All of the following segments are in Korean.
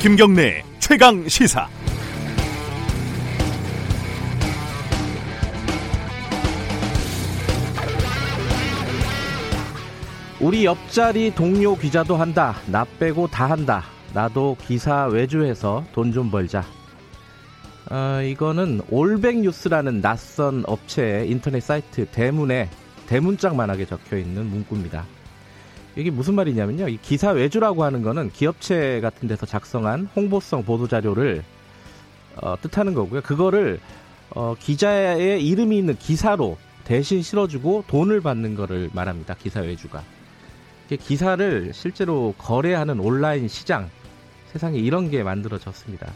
김경래 최강 시사. 우리 옆자리 동료 기자도 한다. 나 빼고 다 한다. 나도 기사 외주해서 돈 좀 벌자. 어, 이거는 올백뉴스라는 낯선 업체의 인터넷 사이트 대문에 대문짝만하게 적혀 있는 문구입니다. 이게 무슨 말이냐면요. 이 기사 외주라고 하는 거는 기업체 같은 데서 작성한 홍보성 보도 자료를 어, 뜻하는 거고요. 그거를 어, 기자의 이름이 있는 기사로 대신 실어주고 돈을 받는 거를 말합니다. 기사 외주가. 기사를 실제로 거래하는 온라인 시장 세상에 이런 게 만들어졌습니다.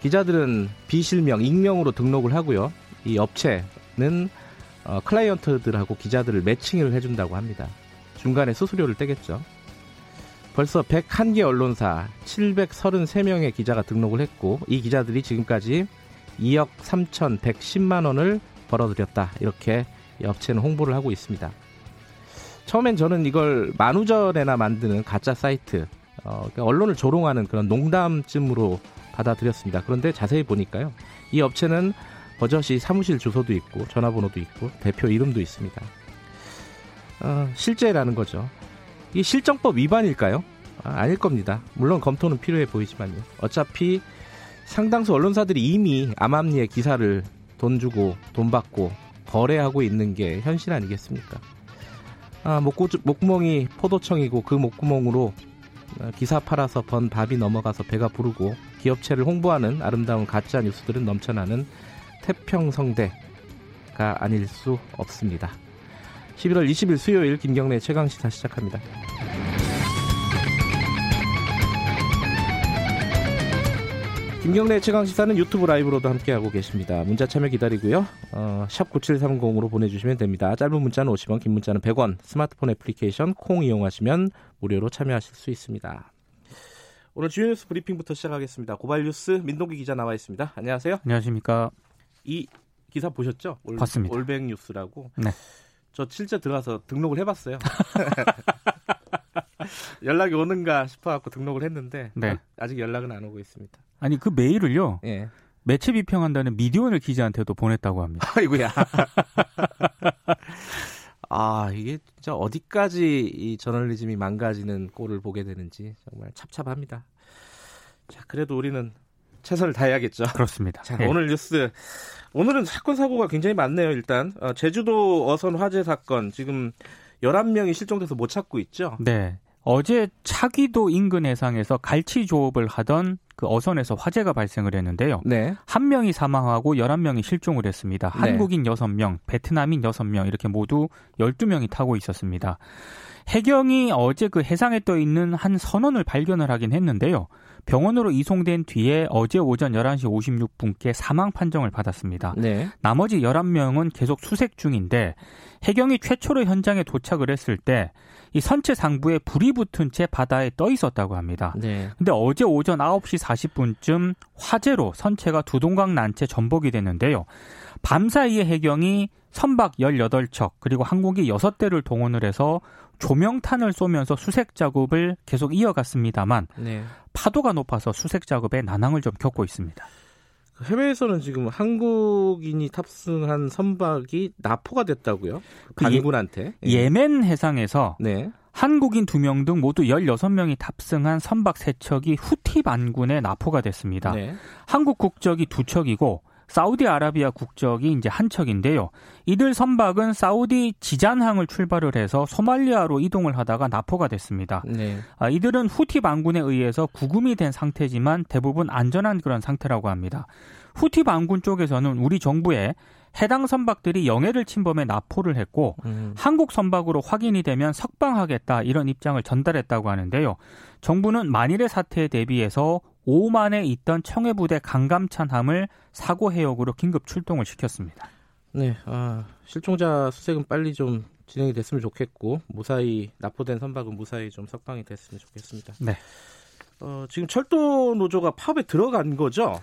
기자들은 비실명, 익명으로 등록을 하고요. 이 업체는 어, 클라이언트들하고 기자들을 매칭을 해준다고 합니다. 중간에 수수료를 떼겠죠. 벌써 101개 언론사 733명의 기자가 등록을 했고 이 기자들이 지금까지 2억 3,110만 원을 벌어들였다. 이렇게 업체는 홍보를 하고 있습니다. 처음엔 저는 이걸 만우절에나 만드는 가짜 사이트, 어, 그러니까 언론을 조롱하는 그런 농담쯤으로 받아들였습니다. 그런데 자세히 보니까요. 이 업체는 버젓이 사무실 주소도 있고 전화번호도 있고 대표 이름도 있습니다. 어, 실제라는 거죠. 이 실정법 위반일까요? 아, 닐 겁니다. 물론 검토는 필요해 보이지만요. 어차피 상당수 언론사들이 이미 암암리의 기사를 돈 주고 돈 받고 거래하고 있는 게 현실 아니겠습니까? 아, 목구, 목구멍이 포도청이고 그 목구멍으로 어, 기사 팔아서 번 밥이 넘어가서 배가 부르고 기업체를 홍보하는 아름다운 가짜 뉴스들은 넘쳐나는 태평성대가 아닐 수 없습니다. 11월 20일 수요일 김경래 최강 시사 시작합니다. 김경래 최강 시사는 유튜브 라이브로도 함께하고 계십니다. 문자 참여 기다리고요. 어, 샵 9730으로 보내주시면 됩니다. 짧은 문자는 50원, 긴 문자는 100원, 스마트폰 애플리케이션 콩 이용하시면 무료로 참여하실 수 있습니다. 오늘 주요 뉴스 브리핑부터 시작하겠습니다. 고발 뉴스 민동기 기자 나와 있습니다. 안녕하세요. 안녕하십니까. 이 기사 보셨죠? 올, 봤습니다. 올백 뉴스라고. 네. 저 실제 들어가서 등록을 해봤어요. 연락이 오는가 싶어갖고 등록을 했는데 네. 아직 연락은 안 오고 있습니다. 아니 그 메일을요. 예. 매체 비평한다는 미디어오늘 기자한테도 보냈다고 합니다. 아이고야. 아 이게 진짜 어디까지 이 저널리즘이 망가지는 꼴을 보게 되는지 정말 찹찹합니다. 자 그래도 우리는 최선을 다해야겠죠. 그렇습니다. 자, 네. 오늘 뉴스 오늘은 사건 사고가 굉장히 많네요. 일단 어, 제주도 어선 화재 사건 지금 11명이 실종돼서 못 찾고 있죠. 네. 어제 차기도 인근 해상에서 갈치 조업을 하던 그 어선에서 화재가 발생을 했는데요. 네. 한 명이 사망하고 11명이 실종을 했습니다. 네. 한국인 6명, 베트남인 6명 이렇게 모두 12명이 타고 있었습니다. 해경이 어제 그 해상에 떠 있는 한 선원을 발견을 하긴 했는데요. 병원으로 이송된 뒤에 어제 오전 11시 56분께 사망 판정을 받았습니다. 네. 나머지 11명은 계속 수색 중인데 해경이 최초로 현장에 도착을 했을 때 이 선체 상부에 불이 붙은 채 바다에 떠 있었다고 합니다. 네. 근데 어제 오전 9시 40분쯤 화재로 선체가 두동강 난채 전복이 됐는데요. 밤사이에 해경이 선박 18척 그리고 항공기 6대를 동원을 해서 조명탄을 쏘면서 수색 작업을 계속 이어갔습니다만 네. 파도가 높아서 수색 작업에 난항을 좀 겪고 있습니다. 해외에서는 지금 한국인이 탑승한 선박이 납포가 됐다고요? 그 반군한테. 예. 예멘 해상에서 네. 한국인 2명 등 모두 16명이 탑승한 선박 3척이 후티 반군에 납포가 됐습니다. 네. 한국 국적이 2척이고 사우디아라비아 국적이 이제 한 척인데요. 이들 선박은 사우디 지잔항을 출발을 해서 소말리아로 이동을 하다가 납포가 됐습니다. 네. 아, 이들은 후티 반군에 의해서 구금이 된 상태지만 대부분 안전한 그런 상태라고 합니다. 후티 반군 쪽에서는 우리 정부에 해당 선박들이 영해를 침범해 납포를 했고 음. 한국 선박으로 확인이 되면 석방하겠다 이런 입장을 전달했다고 하는데요. 정부는 만일의 사태에 대비해서 오만에 있던 청해부대 강감찬함을 사고 해역으로 긴급 출동을 시켰습니다. 네, 아, 실종자 수색은 빨리 좀 진행이 됐으면 좋겠고 무사히 납포된 선박은 무사히 좀 석방이 됐으면 좋겠습니다. 네. 어, 지금 철도 노조가 파업에 들어간 거죠?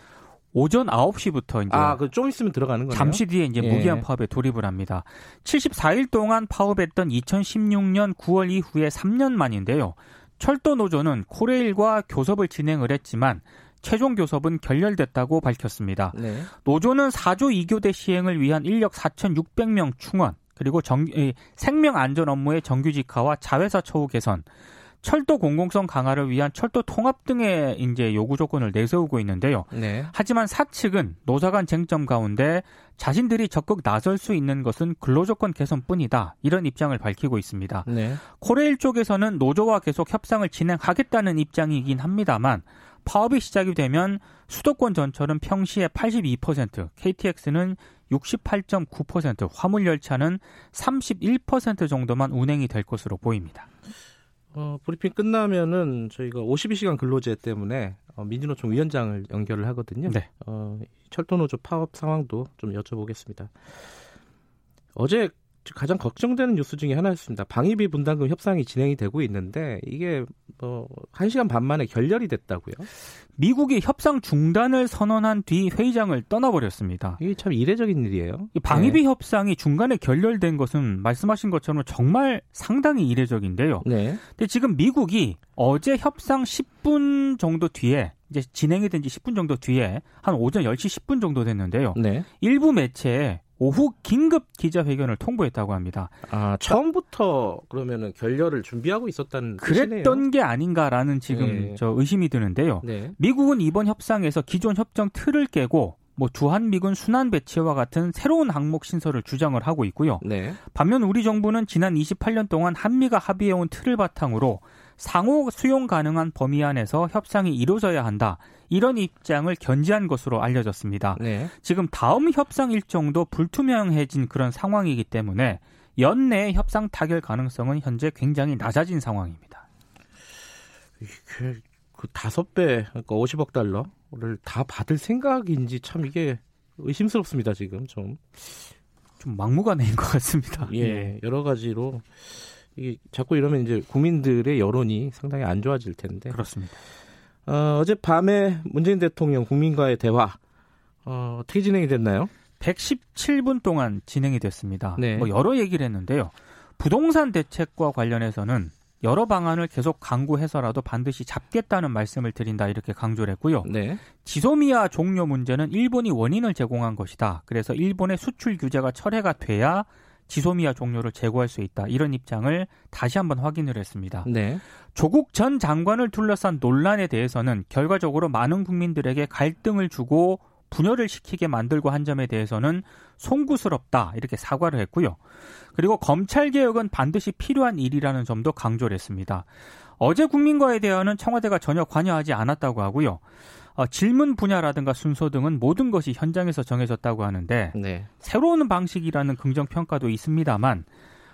오전 9시부터 이제 아, 그 좀 있으면 들어가는 거예요. 잠시 뒤에 이제 예. 무기한 파업에 돌입을 합니다. 74일 동안 파업했던 2016년 9월 이후에 3년 만인데요. 철도 노조는 코레일과 교섭을 진행을 했지만 최종 교섭은 결렬됐다고 밝혔습니다. 네. 노조는 4조 2교대 시행을 위한 인력 4,600명 충원, 그리고 정, 생명 안전 업무의 정규직화와 자회사 처우 개선, 철도 공공성 강화를 위한 철도 통합 등의 이제 요구 조건을 내세우고 있는데요. 네. 하지만 사측은 노사 간 쟁점 가운데 자신들이 적극 나설 수 있는 것은 근로조건 개선뿐이다. 이런 입장을 밝히고 있습니다. 네. 코레일 쪽에서는 노조와 계속 협상을 진행하겠다는 입장이긴 합니다만 파업이 시작이 되면 수도권 전철은 평시에 82%, KTX는 68.9%, 화물 열차는 31% 정도만 운행이 될 것으로 보입니다. 어, 브리핑 끝나면은 저희가 52시간 근로제 때문에 어, 민주노총 위원장을 연결을 하거든요. 네. 어, 철도노조 파업 상황도 좀 여쭤보겠습니다. 어제 가장 걱정되는 뉴스 중에 하나였습니다. 방위비 분담금 협상이 진행이 되고 있는데 이게 뭐 1시간 반 만에 결렬이 됐다고요. 미국이 협상 중단을 선언한 뒤 회의장을 떠나버렸습니다. 이게 참 이례적인 일이에요. 방위비 네. 협상이 중간에 결렬된 것은 말씀하신 것처럼 정말 상당히 이례적인데요. 네. 근데 지금 미국이 어제 협상 10분 정도 뒤에 이제 진행이 된 지 10분 정도 뒤에 한 오전 10시 10분 정도 됐는데요. 네. 일부 매체에 오후 긴급 기자회견을 통보했다고 합니다. 아, 처음부터 그러면은 결렬을 준비하고 있었다는 그랬던 뜻이네요. 게 아닌가라는 지금 네. 저 의심이 드는데요. 네. 미국은 이번 협상에서 기존 협정 틀을 깨고 뭐 주한미군 순환 배치와 같은 새로운 항목 신설을 주장을 하고 있고요. 네. 반면 우리 정부는 지난 28년 동안 한미가 합의해온 틀을 바탕으로 상호 수용 가능한 범위 안에서 협상이 이루어져야 한다. 이런 입장을 견지한 것으로 알려졌습니다. 네. 지금 다음 협상 일정도 불투명해진 그런 상황이기 때문에 연내 협상 타결 가능성은 현재 굉장히 낮아진 상황입니다. 그, 그 다섯 배, 그러니까 50억 달러를 다 받을 생각인지 참 이게 의심스럽습니다. 지금 좀. 좀 막무가내인 것 같습니다. 예, 예. 여러 가지로 이게 자꾸 이러면 이제 국민들의 여론이 상당히 안 좋아질 텐데. 그렇습니다. 어, 어젯밤에 문재인 대통령 국민과의 대화 어, 어떻게 진행이 됐나요? 117분 동안 진행이 됐습니다. 네. 뭐 여러 얘기를 했는데요. 부동산 대책과 관련해서는 여러 방안을 계속 강구해서라도 반드시 잡겠다는 말씀을 드린다 이렇게 강조를 했고요. 네. 지소미아 종료 문제는 일본이 원인을 제공한 것이다. 그래서 일본의 수출 규제가 철회가 돼야 지소미아 종료를 제고할 수 있다. 이런 입장을 다시 한번 확인을 했습니다. 네. 조국 전 장관을 둘러싼 논란에 대해서는 결과적으로 많은 국민들에게 갈등을 주고 분열을 시키게 만들고 한 점에 대해서는 송구스럽다 이렇게 사과를 했고요. 그리고 검찰 개혁은 반드시 필요한 일이라는 점도 강조를 했습니다. 어제 국민과의 대화는 청와대가 전혀 관여하지 않았다고 하고요. 어, 질문 분야라든가 순서 등은 모든 것이 현장에서 정해졌다고 하는데 네. 새로운 방식이라는 긍정 평가도 있습니다만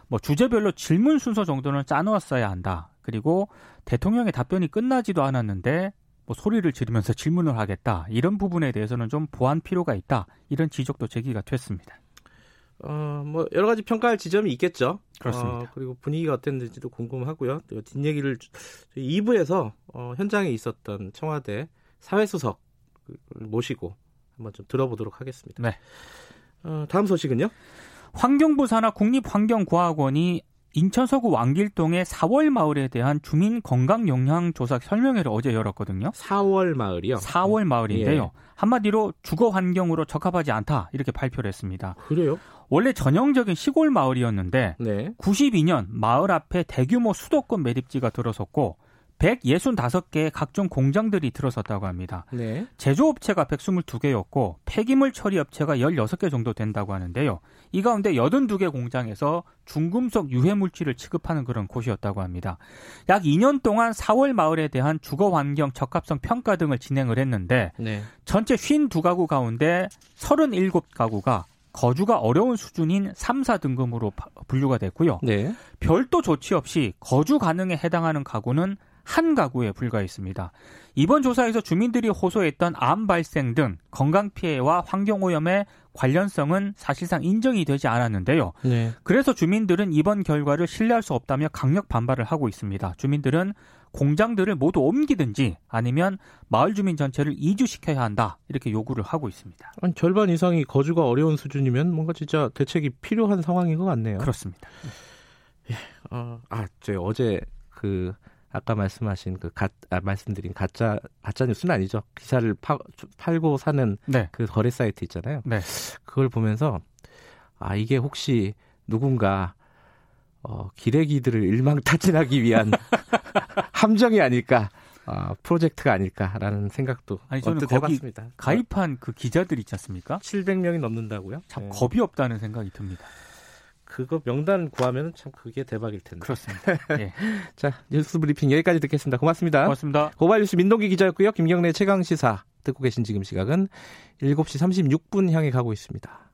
뭐 주제별로 질문 순서 정도는 짜놓았어야 한다. 그리고 대통령의 답변이 끝나지도 않았는데 뭐 소리를 지르면서 질문을 하겠다. 이런 부분에 대해서는 좀 보완 필요가 있다. 이런 지적도 제기가 됐습니다. 어, 뭐 여러 가지 평가할 지점이 있겠죠. 그렇습니다. 어, 그리고 분위기가 어땠는지도 궁금하고요. 뒷얘기를 2부에서 어, 현장에 있었던 청와대 사회수석 모시고 한번 좀 들어보도록 하겠습니다. 네. 어, 다음 소식은요? 환경부 산하 국립환경과학원이 인천 서구 왕길동의 4월 마을에 대한 주민 건강 영향 조사 설명회를 어제 열었거든요. 4월 마을이요? 4월 마을인데요. 예. 한마디로 주거 환경으로 적합하지 않다 이렇게 발표를 했습니다. 그래요? 원래 전형적인 시골 마을이었는데 네. 92년 마을 앞에 대규모 수도권 매립지가 들어섰고 165개의 각종 공장들이 들어섰다고 합니다. 네. 제조업체가 122개였고 폐기물 처리 업체가 16개 정도 된다고 하는데요. 이 가운데 82개 공장에서 중금속 유해 물질을 취급하는 그런 곳이었다고 합니다. 약 2년 동안 4월 마을에 대한 주거 환경 적합성 평가 등을 진행을 했는데 네. 전체 52가구 가운데 37가구가 거주가 어려운 수준인 3, 4등급으로 분류가 됐고요. 네. 별도 조치 없이 거주 가능에 해당하는 가구는 한 가구에 불과했습니다. 이번 조사에서 주민들이 호소했던 암 발생 등 건강 피해와 환경 오염의 관련성은 사실상 인정이 되지 않았는데요. 네. 그래서 주민들은 이번 결과를 신뢰할 수 없다며 강력 반발을 하고 있습니다. 주민들은 공장들을 모두 옮기든지 아니면 마을 주민 전체를 이주시켜야 한다 이렇게 요구를 하고 있습니다. 아니, 절반 이상이 거주가 어려운 수준이면 뭔가 진짜 대책이 필요한 상황인 것 같네요. 그렇습니다. 예, 어, 아, 제 어제 그 아까 말씀하신 그 가, 아, 말씀드린 가짜 가짜 뉴스는 아니죠. 기사를 파, 팔고 사는 네. 그 거래 사이트 있잖아요. 네. 그걸 보면서 아 이게 혹시 누군가 어, 기레기들을 일망타진하기 위한 함정이 아닐까. 어, 프로젝트가 아닐까라는 생각도 아니 저는 거기 해봤습니다. 가입한 그 기자들 있지 않습니까? 700명이 넘는다고요? 참 네. 겁이 없다는 생각이 듭니다. 그거 명단 구하면 참 그게 대박일 텐데. 그렇습니다. 예. 자, 뉴스 브리핑 여기까지 듣겠습니다. 고맙습니다. 고맙습니다. 고발 뉴스 민동기 기자였고요. 김경래 최강 시사 듣고 계신 지금 시각은 7시 36분 향해 가고 있습니다.